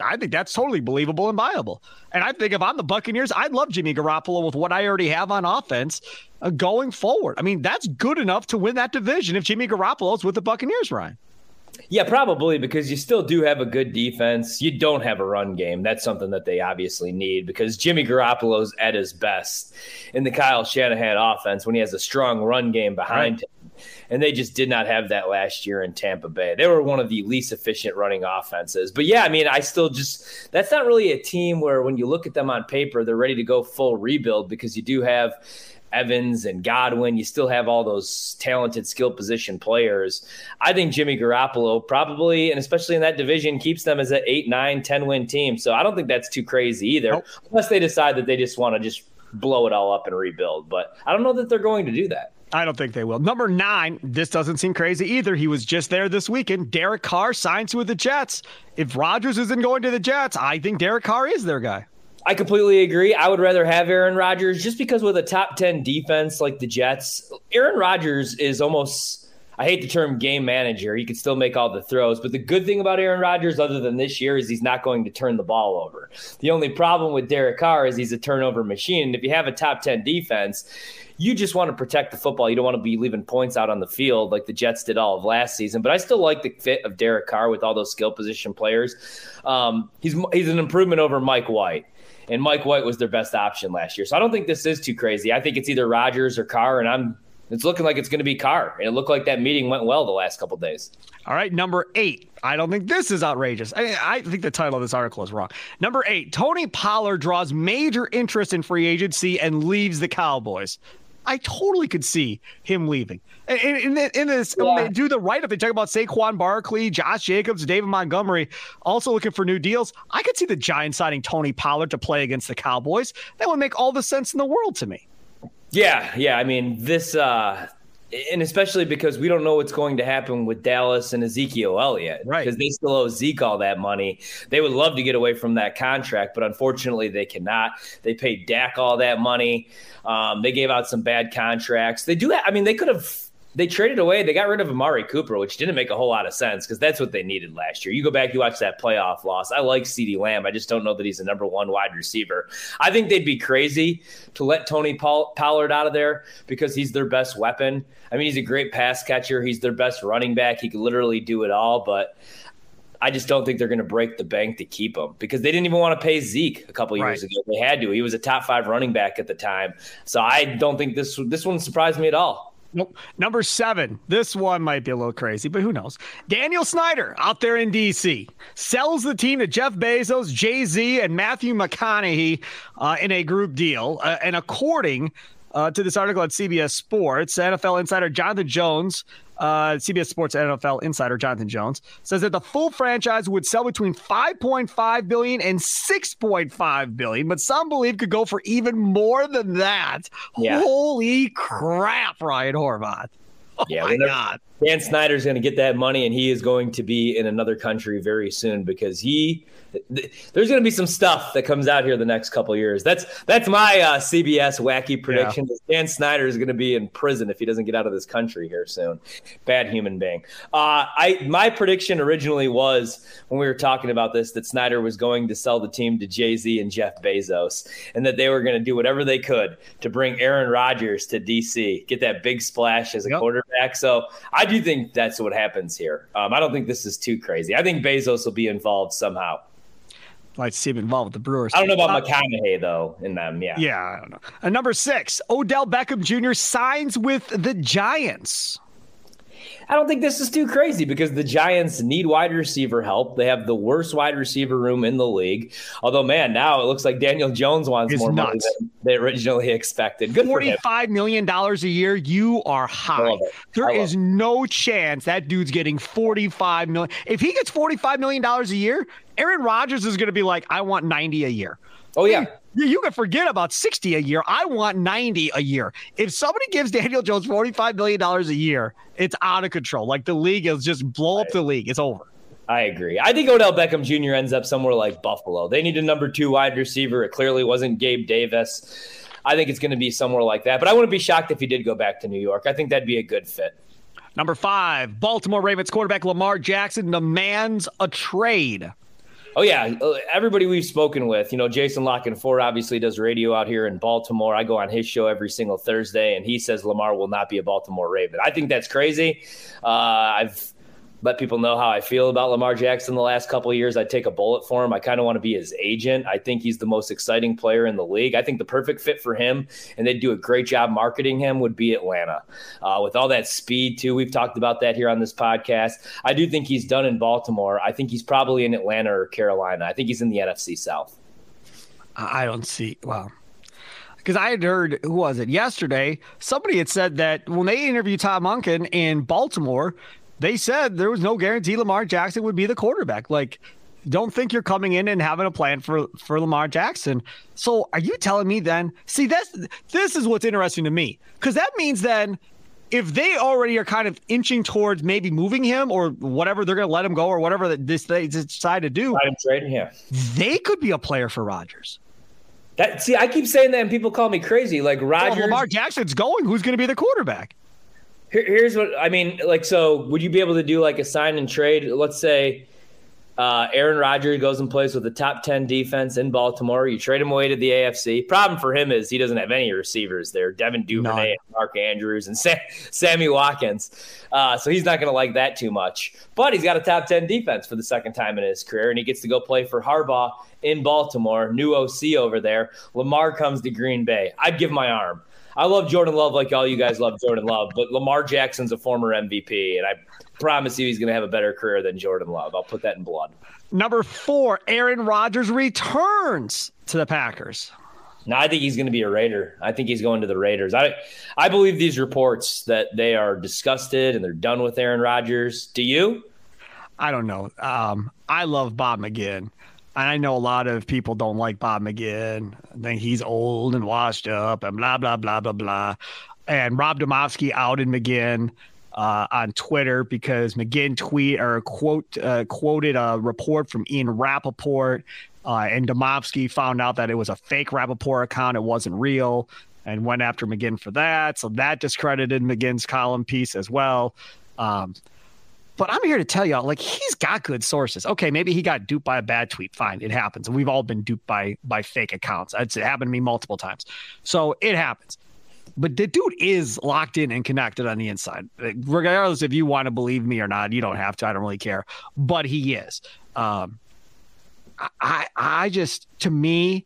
I think that's totally believable and viable. And I think if I'm the Buccaneers, I'd love Jimmy Garoppolo with what I already have on offense uh, going forward. I mean, that's good enough to win that division if Jimmy Garoppolo's with the Buccaneers, Ryan. Yeah, probably because you still do have a good defense. You don't have a run game. That's something that they obviously need because Jimmy Garoppolo's at his best in the Kyle Shanahan offense when he has a strong run game behind right. him. And they just did not have that last year in Tampa Bay. They were one of the least efficient running offenses. But yeah, I mean, I still just, that's not really a team where when you look at them on paper, they're ready to go full rebuild because you do have Evans and Godwin. You still have all those talented skill position players. I think Jimmy Garoppolo probably, and especially in that division, keeps them as an 8, 9, 10 win team. So I don't think that's too crazy either, nope. unless they decide that they just want to just blow it all up and rebuild. But I don't know that they're going to do that. I don't think they will. Number nine, this doesn't seem crazy either. He was just there this weekend. Derek Carr signs with the Jets. If Rodgers isn't going to the Jets, I think Derek Carr is their guy. I completely agree. I would rather have Aaron Rodgers just because with a top 10 defense like the Jets, Aaron Rodgers is almost I hate the term game manager. He could still make all the throws, but the good thing about Aaron Rodgers, other than this year, is he's not going to turn the ball over. The only problem with Derek Carr is he's a turnover machine. And if you have a top 10 defense, you just want to protect the football. You don't want to be leaving points out on the field like the Jets did all of last season. But I still like the fit of Derek Carr with all those skill position players. Um, he's he's an improvement over Mike White and Mike White was their best option last year. So I don't think this is too crazy. I think it's either Rodgers or Carr, and I'm it's looking like it's going to be Carr. And it looked like that meeting went well the last couple days. All right, number eight. I don't think this is outrageous. I, I, think the title of this article is wrong. Number eight, Tony Pollard draws major interest in free agency and leaves the Cowboys. I totally could see him leaving. In, in, in this, yeah. when they do the write up, they talk about Saquon Barkley, Josh Jacobs, David Montgomery, also looking for new deals. I could see the Giants signing Tony Pollard to play against the Cowboys. That would make all the sense in the world to me. Yeah, yeah. I mean, this, uh, and especially because we don't know what's going to happen with Dallas and Ezekiel Elliott, right? Because they still owe Zeke all that money. They would love to get away from that contract, but unfortunately, they cannot. They paid Dak all that money. Um, they gave out some bad contracts. They do. Have, I mean, they could have they traded away. They got rid of Amari Cooper, which didn't make a whole lot of sense because that's what they needed last year. You go back, you watch that playoff loss. I like CeeDee Lamb. I just don't know that he's a number one wide receiver. I think they'd be crazy to let Tony Pollard out of there because he's their best weapon. I mean, he's a great pass catcher. He's their best running back. He could literally do it all, but I just don't think they're going to break the bank to keep him because they didn't even want to pay Zeke a couple years right. ago. They had to. He was a top five running back at the time. So I don't think this this one surprised me at all. Nope. Number seven. This one might be a little crazy, but who knows? Daniel Snyder out there in DC sells the team to Jeff Bezos, Jay Z, and Matthew McConaughey uh, in a group deal. Uh, and according uh, to this article at CBS Sports, NFL insider Jonathan Jones uh, CBS Sports NFL insider Jonathan Jones says that the full franchise would sell between 5.5 billion and 6.5 billion, but some believe could go for even more than that. Yeah. Holy crap, Ryan Horvat. Oh yeah, my God. Dan Snyder's going to get that money, and he is going to be in another country very soon because he there's going to be some stuff that comes out here the next couple years. That's that's my uh, CBS wacky prediction. Yeah. Dan Snyder is going to be in prison if he doesn't get out of this country here soon. Bad human being. Uh, I my prediction originally was when we were talking about this that Snyder was going to sell the team to Jay Z and Jeff Bezos, and that they were going to do whatever they could to bring Aaron Rodgers to DC, get that big splash as a yep. quarterback. So I do think that's what happens here. Um, I don't think this is too crazy. I think Bezos will be involved somehow like to see him involved with the Brewers. I don't know about McConaughey though in them. Yeah. Yeah, I don't know. And number six, Odell Beckham Jr. signs with the Giants. I don't think this is too crazy because the Giants need wide receiver help. They have the worst wide receiver room in the league. Although, man, now it looks like Daniel Jones wants it's more nuts. money than they originally expected. Good Forty-five million dollars a year. You are high. There is it. no chance that dude's getting forty-five million. If he gets forty-five million dollars a year, Aaron Rodgers is going to be like, "I want ninety a year." Oh yeah. You, can forget about 60 a year. I want 90 a year. If somebody gives Daniel Jones $45 million a year, it's out of control. Like the league is just blow up the league. It's over. I agree. I think Odell Beckham Jr. ends up somewhere like Buffalo. They need a number two wide receiver. It clearly wasn't Gabe Davis. I think it's going to be somewhere like that. But I wouldn't be shocked if he did go back to New York. I think that'd be a good fit. Number five, Baltimore Ravens quarterback Lamar Jackson demands a trade. Oh yeah, uh, everybody we've spoken with, you know, Jason La Canfora obviously does radio out here in Baltimore. I go on his show every single Thursday, and he says Lamar will not be a Baltimore Raven. I think that's crazy. Uh, I've let people know how I feel about Lamar Jackson the last couple of years. I take a bullet for him. I kind of want to be his agent. I think he's the most exciting player in the league. I think the perfect fit for him, and they'd do a great job marketing him, would be Atlanta. Uh, with all that speed, too. We've talked about that here on this podcast. I do think he's done in Baltimore. I think he's probably in Atlanta or Carolina. I think he's in the NFC South. I don't see. Well, because I had heard who was it yesterday? Somebody had said that when they interviewed Todd Monken in Baltimore, they said there was no guarantee Lamar Jackson would be the quarterback. Like, don't think you're coming in and having a plan for for Lamar Jackson. So, are you telling me then? See, that's this is what's interesting to me because that means then if they already are kind of inching towards maybe moving him or whatever they're going to let him go or whatever that this they decide to do, I'm trading him. They could be a player for Rodgers. That see, I keep saying that, and people call me crazy. Like Rodgers, well, Lamar Jackson's going. Who's going to be the quarterback? Here, here's what I mean. Like, so would you be able to do like a sign and trade? Let's say uh, Aaron Rodgers goes and plays with the top 10 defense in Baltimore. You trade him away to the AFC. Problem for him is he doesn't have any receivers there. Devin Duvernay, Mark Andrews, and Sam, Sammy Watkins. Uh, so he's not going to like that too much. But he's got a top 10 defense for the second time in his career, and he gets to go play for Harbaugh in Baltimore, new OC over there. Lamar comes to Green Bay. I'd give my arm. I love Jordan Love like all you guys love Jordan Love, but Lamar Jackson's a former MVP, and I promise you he's going to have a better career than Jordan Love. I'll put that in blood. Number four, Aaron Rodgers returns to the Packers. No, I think he's going to be a Raider. I think he's going to the Raiders. I I believe these reports that they are disgusted and they're done with Aaron Rodgers. Do you? I don't know. Um, I love Bob McGinn. I know a lot of people don't like Bob McGinn. I think he's old and washed up and blah, blah, blah, blah, blah. And Rob Demovsky outed McGinn uh, on Twitter because McGinn tweet or quote uh, quoted a report from Ian Rapoport, uh, and Demovsky found out that it was a fake Rapoport account; it wasn't real, and went after McGinn for that. So that discredited McGinn's column piece as well. Um, but I'm here to tell y'all, like he's got good sources. Okay, maybe he got duped by a bad tweet. Fine, it happens. We've all been duped by by fake accounts. It's happened to me multiple times. So it happens but the dude is locked in and connected on the inside. Regardless if you want to believe me or not, you don't have to. I don't really care. But he is. Um, I I just to me,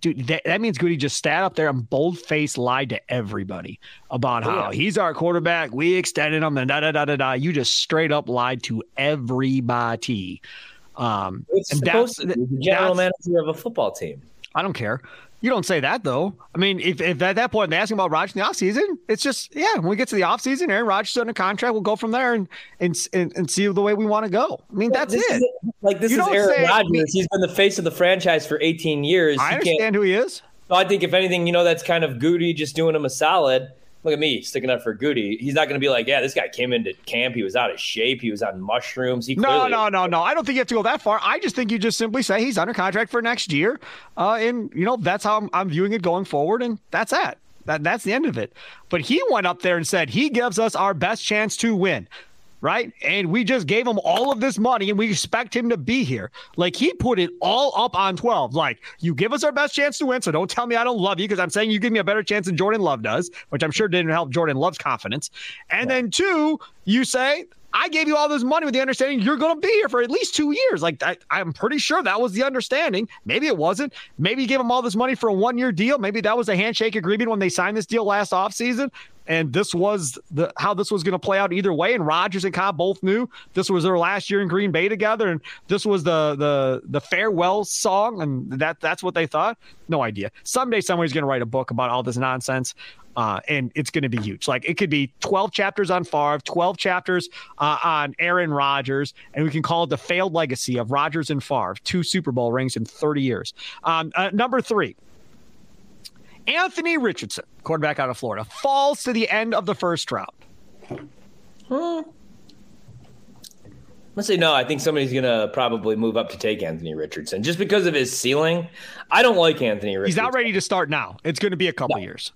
dude, that, that means Goody just sat up there and bold faced lied to everybody about oh, how yeah. he's our quarterback. We extended him and da da da da da. You just straight up lied to everybody. Um, it's and supposed that's, to be the general manager of a football team. I don't care. You don't say that though. I mean, if, if at that point they're asking about Rodgers in the offseason, it's just yeah. When we get to the offseason, Aaron Rodgers is under contract. We'll go from there and and and, and see the way we want to go. I mean, that's it. Like this you is Aaron Rodgers. He's been the face of the franchise for 18 years. I understand who he is. So I think if anything, you know, that's kind of Goody just doing him a solid look at me sticking up for Goody. He's not going to be like, yeah, this guy came into camp. He was out of shape. He was on mushrooms. He no, no, no, no. I don't think you have to go that far. I just think you just simply say he's under contract for next year, uh, and you know that's how I'm, I'm viewing it going forward, and that's it. That, that's the end of it. But he went up there and said he gives us our best chance to win right? And we just gave him all of this money and we expect him to be here. Like he put it all up on 12. Like, you give us our best chance to win. So don't tell me I don't love you because I'm saying you give me a better chance than Jordan Love does, which I'm sure didn't help Jordan Love's confidence. And then two, you say, I gave you all this money with the understanding you're going to be here for at least two years. Like I, am pretty sure that was the understanding. Maybe it wasn't. Maybe you gave him all this money for a one year deal. Maybe that was a handshake agreement when they signed this deal last offseason and this was the how this was going to play out either way. And Rodgers and Cobb both knew this was their last year in Green Bay together, and this was the the the farewell song, and that that's what they thought. No idea. Someday somebody's going to write a book about all this nonsense. Uh, and it's going to be huge. Like it could be 12 chapters on Favre, 12 chapters uh, on Aaron Rodgers, and we can call it the failed legacy of Rodgers and Favre, two Super Bowl rings in 30 years. Um, uh, number three, Anthony Richardson, quarterback out of Florida, falls to the end of the first round. Hmm. Let's say no. I think somebody's gonna probably move up to take Anthony Richardson just because of his ceiling. I don't like Anthony Richardson. He's not ready to start now. It's going to be a couple no. years.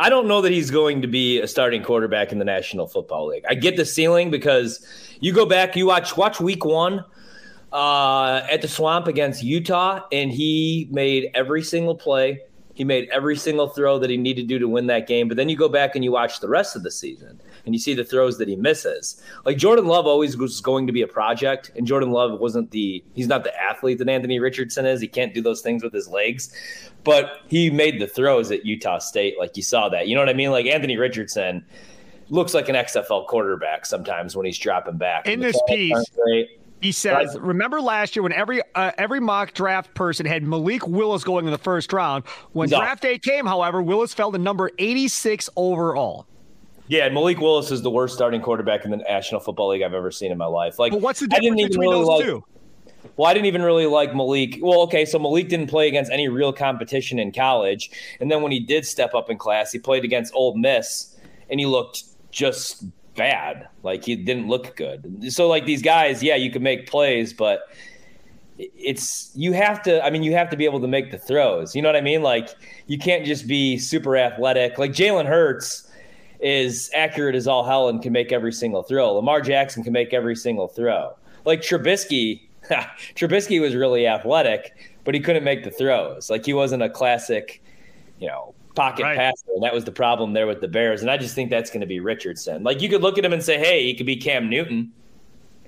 I don't know that he's going to be a starting quarterback in the National Football League. I get the ceiling because you go back, you watch watch Week One uh, at the Swamp against Utah, and he made every single play he made every single throw that he needed to do to win that game. But then you go back and you watch the rest of the season and you see the throws that he misses. Like Jordan Love always was going to be a project, and Jordan Love wasn't the he's not the athlete that Anthony Richardson is. He can't do those things with his legs. But he made the throws at Utah State, like you saw that. You know what I mean? Like Anthony Richardson looks like an XFL quarterback sometimes when he's dropping back. In this piece, he says, "Remember last year when every uh, every mock draft person had Malik Willis going in the first round. When He's draft day came, however, Willis fell to number 86 overall." Yeah, Malik Willis is the worst starting quarterback in the National Football League I've ever seen in my life. Like, but what's the difference between really those like, two? Well, I didn't even really like Malik. Well, okay, so Malik didn't play against any real competition in college, and then when he did step up in class, he played against Ole Miss, and he looked just bad. Like he didn't look good. So like these guys, yeah, you can make plays, but it's you have to. I mean, you have to be able to make the throws. You know what I mean? Like you can't just be super athletic. Like Jalen Hurts is accurate as all hell and can make every single throw. Lamar Jackson can make every single throw. Like Trubisky, Trubisky was really athletic, but he couldn't make the throws. Like he wasn't a classic, you know, pocket right. passer. And that was the problem there with the Bears. And I just think that's going to be Richardson. Like you could look at him and say, hey, he could be Cam Newton.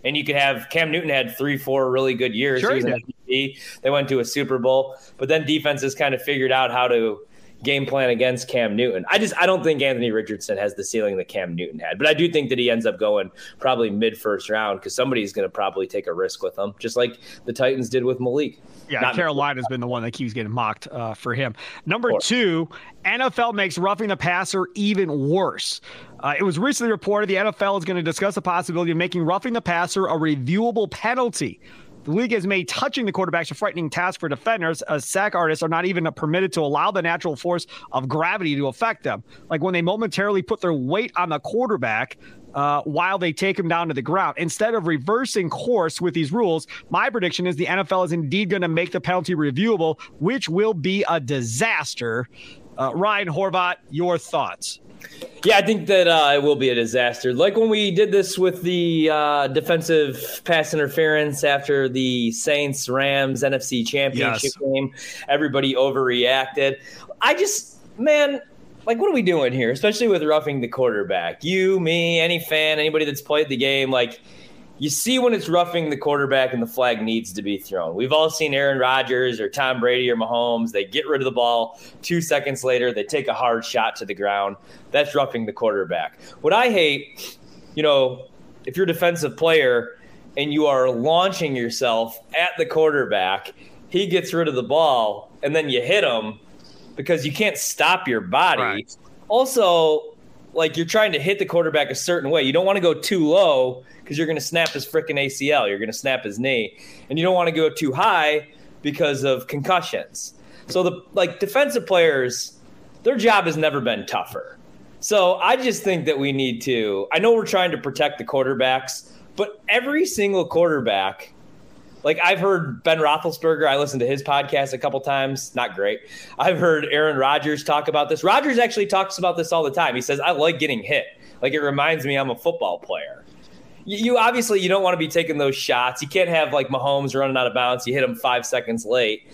And you could have Cam Newton had three, four really good years. Sure he was MVP. They went to a Super Bowl, but then defenses kind of figured out how to game plan against Cam Newton. I just I don't think Anthony Richardson has the ceiling that Cam Newton had, but I do think that he ends up going probably mid first round because somebody's going to probably take a risk with him, just like the Titans did with Malik. Yeah, Not Carolina's been the one that keeps getting mocked uh, for him. Number two, NFL makes roughing the passer even worse. Uh, it was recently reported the NFL is going to discuss the possibility of making roughing the passer a reviewable penalty. The league has made touching the quarterbacks a frightening task for defenders, as sack artists are not even permitted to allow the natural force of gravity to affect them. Like when they momentarily put their weight on the quarterback, uh, while they take him down to the ground. Instead of reversing course with these rules, my prediction is the NFL is indeed going to make the penalty reviewable, which will be a disaster. Uh, Ryan Horvat, your thoughts? Yeah, I think that uh, it will be a disaster. Like when we did this with the uh, defensive pass interference after the Saints Rams NFC Championship yes. game, everybody overreacted. I just, man, like, what are we doing here? Especially with roughing the quarterback. You, me, any fan, anybody that's played the game, like you see when it's roughing the quarterback and the flag needs to be thrown. We've all seen Aaron Rodgers or Tom Brady or Mahomes. They get rid of the ball. Two seconds later, they take a hard shot to the ground. That's roughing the quarterback. What I hate, you know, if you're a defensive player and you are launching yourself at the quarterback, he gets rid of the ball and then you hit him because you can't stop your body. Right. Also, like you're trying to hit the quarterback a certain way. You don't want to go too low because you're going to snap his freaking ACL. You're going to snap his knee, and you don't want to go too high because of concussions. So the like defensive players, their job has never been tougher. So I just think that we need to. I know we're trying to protect the quarterbacks, but every single quarterback like I've heard Ben Roethlisberger. I listened to his podcast a couple times. Not great. I've heard Aaron Rodgers talk about this. Rodgers actually talks about this all the time. He says, "I like getting hit. Like it reminds me I'm a football player." You, you obviously you don't want to be taking those shots. You can't have like Mahomes running out of bounds. You hit him five seconds late.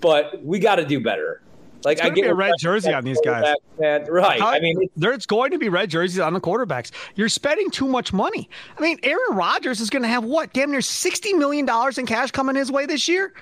But we got to do better. Like I get a red jersey on these guys, man. right? How, I mean, there's going to be red jerseys on the quarterbacks. You're spending too much money. I mean, Aaron Rodgers is going to have what? Damn near sixty million dollars in cash coming his way this year.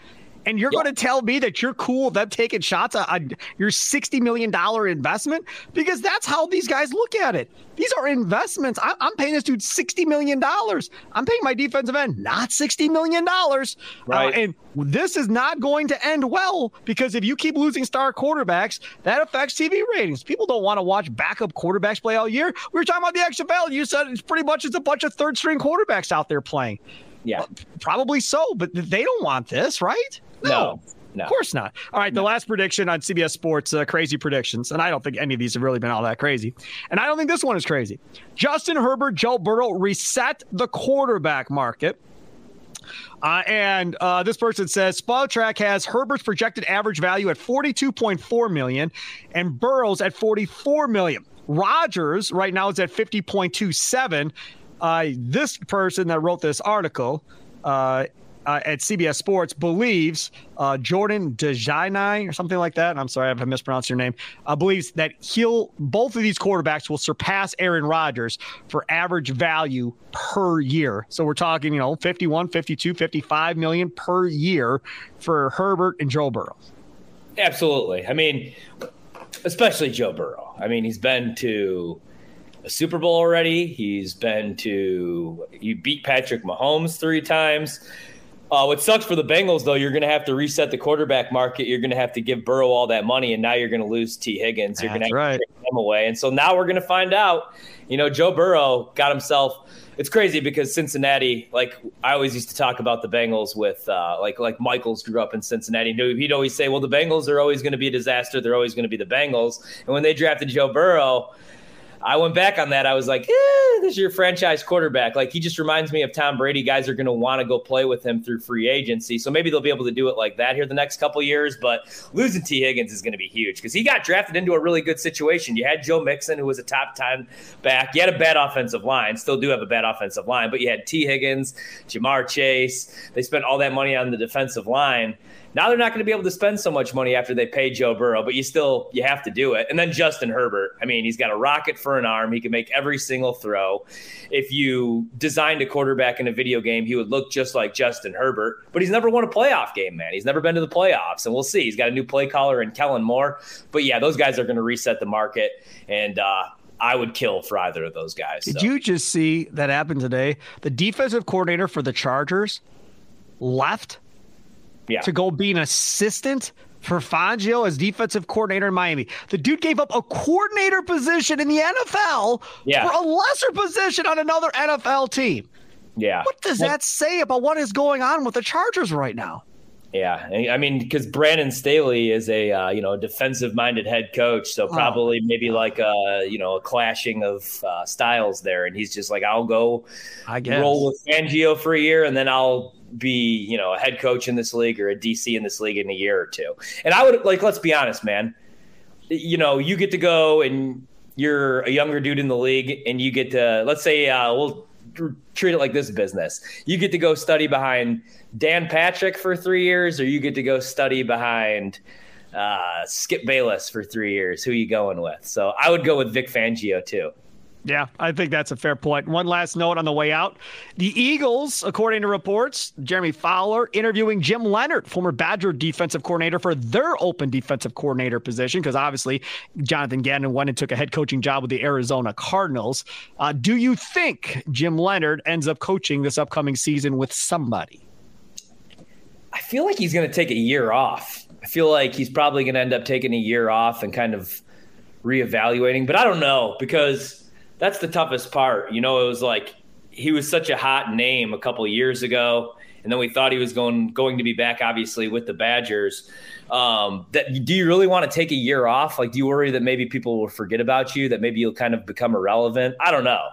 And you're yeah. going to tell me that you're cool with them taking shots on your $60 million investment? Because that's how these guys look at it. These are investments. I'm, paying this dude $60 million. I'm paying my defensive end not $60 million. Uh, right. Uh, and this is not going to end well because if you keep losing star quarterbacks, that affects TV ratings. People don't want to watch backup quarterbacks play all year. We were talking about the XFL. You said it's pretty much it's a bunch of third string quarterbacks out there playing. Yeah. Well, probably so, but they don't want this, right? No. no. Of course not. All right, the last prediction on CBS Sports, uh, crazy predictions, and I don't think any of these have really been all that crazy. And I don't think this one is crazy. Justin Herbert, Joe Burrow reset the quarterback market. Uh, and uh, this person says Spotrac has Herbert's projected average value at 42.4 million and Burrow's at 44 million. Rodgers right now is at 50.27. Uh, this person that wrote this article uh, at CBS Sports believes uh, Jordan Dajani or something like that. I'm sorry if I mispronounced your name. Uh, believes that he'll both of these quarterbacks will surpass Aaron Rodgers for average value per year. So we're talking, you know, 51, 52, 55 million per year for Herbert and Joe Burrow. Absolutely. I mean, especially Joe Burrow. I mean, he's been to a Super Bowl already. He's been to you beat Patrick Mahomes three times. Uh, what sucks for the Bengals, though, you're going to have to reset the quarterback market. You're going to have to give Burrow all that money, and now you're going to lose Tee Higgins. You're going to have right. to take him away, and so now we're going to find out. You know, Joe Burrow got himself. It's crazy because Cincinnati, like I always used to talk about the Bengals with, uh, like like Michaels grew up in Cincinnati. He'd always say, "Well, the Bengals are always going to be a disaster. They're always going to be the Bengals." And when they drafted Joe Burrow, I went back on that. I was like, eh, this is your franchise quarterback. Like he just reminds me of Tom Brady. Guys are going to want to go play with him through free agency. So maybe they'll be able to do it like that here the next couple years. But losing Tee Higgins is going to be huge because he got drafted into a really good situation. You had Joe Mixon, who was a top 10 back. You had a bad offensive line, still do have a bad offensive line, but you had Tee Higgins, Ja'Marr Chase. They spent all that money on the defensive line. Now they're not going to be able to spend so much money after they pay Joe Burrow, but you still you have to do it. And then Justin Herbert, I mean, he's got a rocket for an arm. He can make every single throw. If you designed a quarterback in a video game, he would look just like Justin Herbert. But he's never won a playoff game, man. He's never been to the playoffs, and we'll see. He's got a new play caller in Kellen Moore. But yeah, those guys are going to reset the market, and uh, I would kill for either of those guys. Did so. you just see that happen today? The defensive coordinator for the Chargers left yeah. to go be an assistant for Fangio as defensive coordinator in Miami. The dude gave up a coordinator position in the NFL yeah. for a lesser position on another NFL team. Yeah. What does well, that say about what is going on with the Chargers right now? Yeah, I mean, because Brandon Staley is a uh, you know defensive-minded head coach, so oh. probably oh. maybe like a you know a clashing of uh, styles there, and he's just like, I'll go, I guess. roll with Fangio for a year, and then I'll be you know a head coach in this league or a DC in this league in a year or two. And I would like, let's be honest, man. You know, you get to go and you're a younger dude in the league, and you get to let's say uh, we'll treat it like this business. You get to go study behind Dan Patrick for three years, or you get to go study behind uh, Skip Bayless for three years. Who are you going with? So I would go with Vic Fangio too. Yeah, I think that's a fair point. One last note on the way out. The Eagles, according to reports, Jeremy Fowler interviewing Jim Leonhard, former Badger defensive coordinator, for their open defensive coordinator position, because obviously Jonathan Gannon went and took a head coaching job with the Arizona Cardinals. Uh, do you think Jim Leonhard ends up coaching this upcoming season with somebody? I feel like he's going to take a year off. I feel like he's probably going to end up taking a year off and kind of reevaluating, but I don't know because that's the toughest part. You know, it was like he was such a hot name a couple years ago, and then we thought he was going going to be back, obviously, with the Badgers. Um, that do you really want to take a year off? Like, do you worry that maybe people will forget about you? That maybe you'll kind of become irrelevant? I don't know.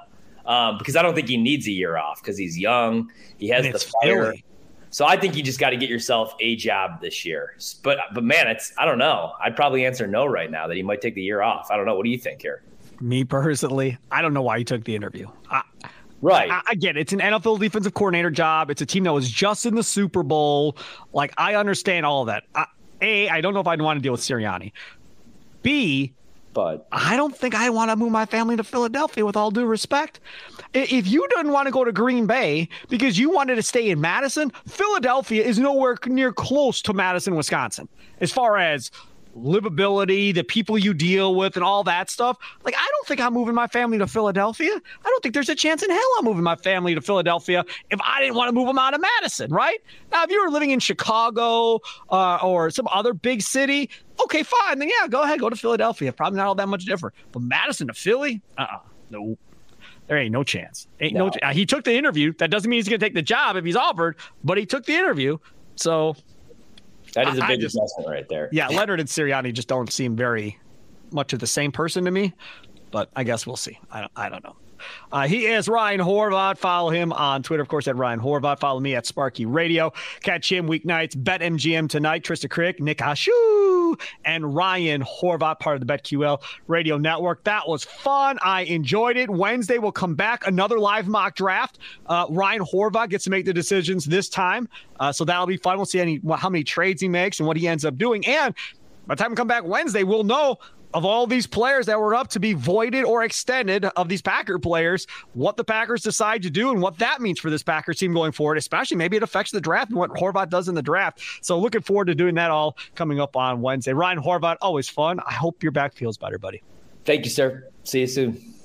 Um, because I don't think he needs a year off because he's young. He has the fire. Philly. So I think you just got to get yourself a job this year. But but man, it's I don't know. I'd probably answer no right now that he might take the year off. I don't know. What do you think here? Me personally, I don't know why he took the interview. I, right. I, I, get it. It's an NFL defensive coordinator job. It's a team that was just in the Super Bowl. Like I understand all of that. I, a, I don't know if I'd want to deal with Sirianni. B, but I don't think I want to move my family to Philadelphia with all due respect. If you didn't want to go to Green Bay because you wanted to stay in Madison, Philadelphia is nowhere near close to Madison, Wisconsin, as far as livability, the people you deal with, and all that stuff. Like, I don't think I'm moving my family to Philadelphia. I don't think there's a chance in hell I'm moving my family to Philadelphia if I didn't want to move them out of Madison, right? Now, if you were living in Chicago uh, or some other big city, okay, fine. Then, yeah, go ahead, go to Philadelphia. Probably not all that much different. But Madison to Philly? Uh uh-uh. No. There ain't no chance. Ain't no. no he took the interview. That doesn't mean he's going to take the job if he's offered, but he took the interview. So that is a big just, adjustment right there. Yeah, Leonhard and Sirianni just don't seem very much of the same person to me, but I guess we'll see. I I don't know. Uh, he is Ryan Horvat. Follow him on Twitter, of course, at Ryan Horvat. Follow me at Sparky Radio. Catch him weeknights. BetMGM tonight. Trista Crick, Nick Ashu, and Ryan Horvat, part of the BetQL Radio Network. That was fun. I enjoyed it. Wednesday we'll come back. Another live mock draft. Uh, Ryan Horvat gets to make the decisions this time, uh, so that'll be fun. We'll see any how many trades he makes and what he ends up doing. And by the time we come back Wednesday, we'll know of all these players that were up to be voided or extended of these Packer players, what the Packers decide to do and what that means for this Packers team going forward, especially maybe it affects the draft and what Horvat does in the draft. So looking forward to doing that all coming up on Wednesday. Ryan Horvat, always fun. I hope your back feels better, buddy. Thank you, sir. See you soon.